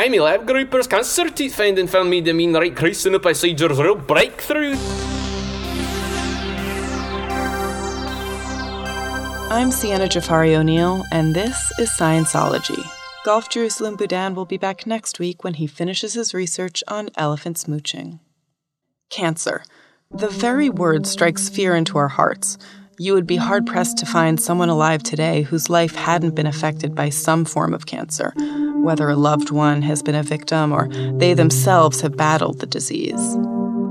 Aye, me lab groupers cancer teeth finding found me the mean right up beside yours real breakthrough. I'm Sienna Jafari O'Neill, and this is Scienceology. Golf Jerusalem Boudin will be back next week when he finishes his research on elephant smooching. Cancer. The very word strikes fear into our hearts. You would be hard pressed to find someone alive today whose life hadn't been affected by some form of cancer, whether a loved one has been a victim or they themselves have battled the disease.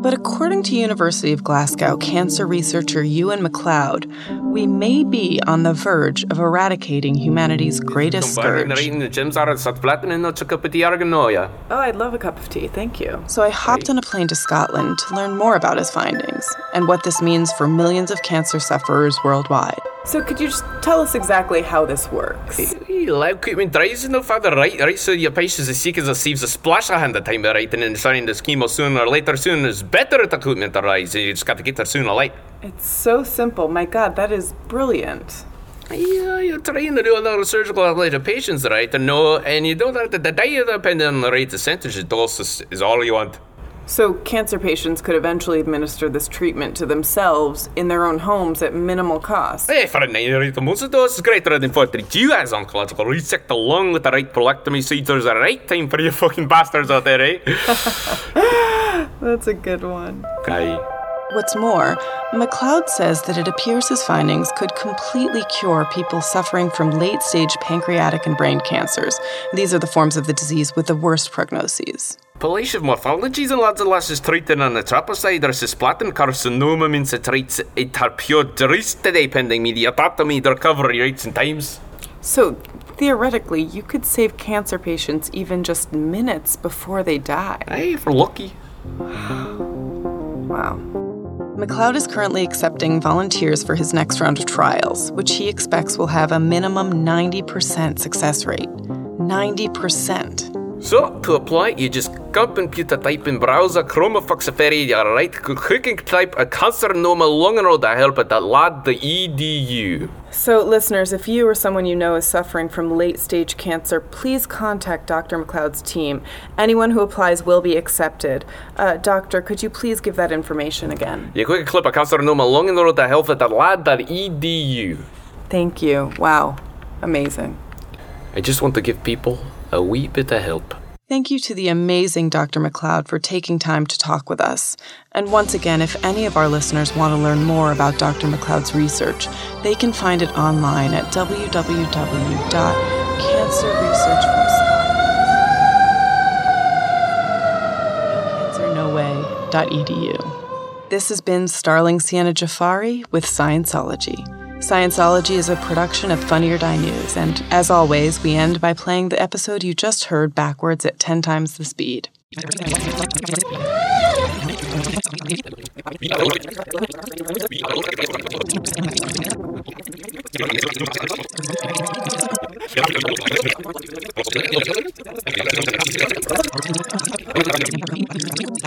But according to University of Glasgow cancer researcher Ewan McLeod, we may be on the verge of eradicating humanity's greatest scourge. Oh, I'd love a cup of tea, thank you. So I hopped on a plane to Scotland to learn more about his findings and what this means for millions of cancer sufferers worldwide. So could you just tell us exactly how this works? Loud equipment dries no father right, right? So your patients as sick as a saves a splash hand the time right and then starting the chemo sooner or later soon is better at equipment rise. You just got to get there sooner or late. It's so simple. My god, that is brilliant. Yeah, you're trying to do a lot of surgical patients, right? And no, and you don't have to the day depending on the rate percentage of doses is all you want. So cancer patients could eventually administer this treatment to themselves in their own homes at minimal cost. Hey, for a nine rate of most of those is greater than 42 you as oncological resect the lung with the right prolectomy so there's a right time for you fucking bastards out there, eh? That's a good one. Okay. What's more, McLeod says that it appears his findings could completely cure people suffering from late stage pancreatic and brain cancers. These are the forms of the disease with the worst prognoses. Police of morphologies and lads and lasses treated on the trapper side are splatin carcinoma means it treats it har pure today pending media me the recovery rates and times. So theoretically, you could save cancer patients even just minutes before they die. Hey, if we're lucky. Wow. McLeod is currently accepting volunteers for his next round of trials, which he expects will have a minimum 90% success rate. 90%. So, to apply, you just go computer type in browser Chrome Foxafari, you right clicking type a cancer carcinoma lung to help at that lad the edu. So, listeners, if you or someone you know is suffering from late stage cancer, please contact Dr. McLeod's team. Anyone who applies will be accepted. Uh, doctor, could you please give that information again? You quick clip a carcinoma lung to help at that lad that edu. Thank you. Wow. Amazing. I just want to give people a wee bit of help. Thank you to the amazing Dr. McLeod for taking time to talk with us. And once again, if any of our listeners want to learn more about Dr. McLeod's research, they can find it online at www.cancerresearchfromscotland.edu. This has been Starling Sienna Jafari with Scienceology. Scienceology is a production of Funny or Die News, and as always, we end by playing the episode you just heard backwards at 10 times the speed.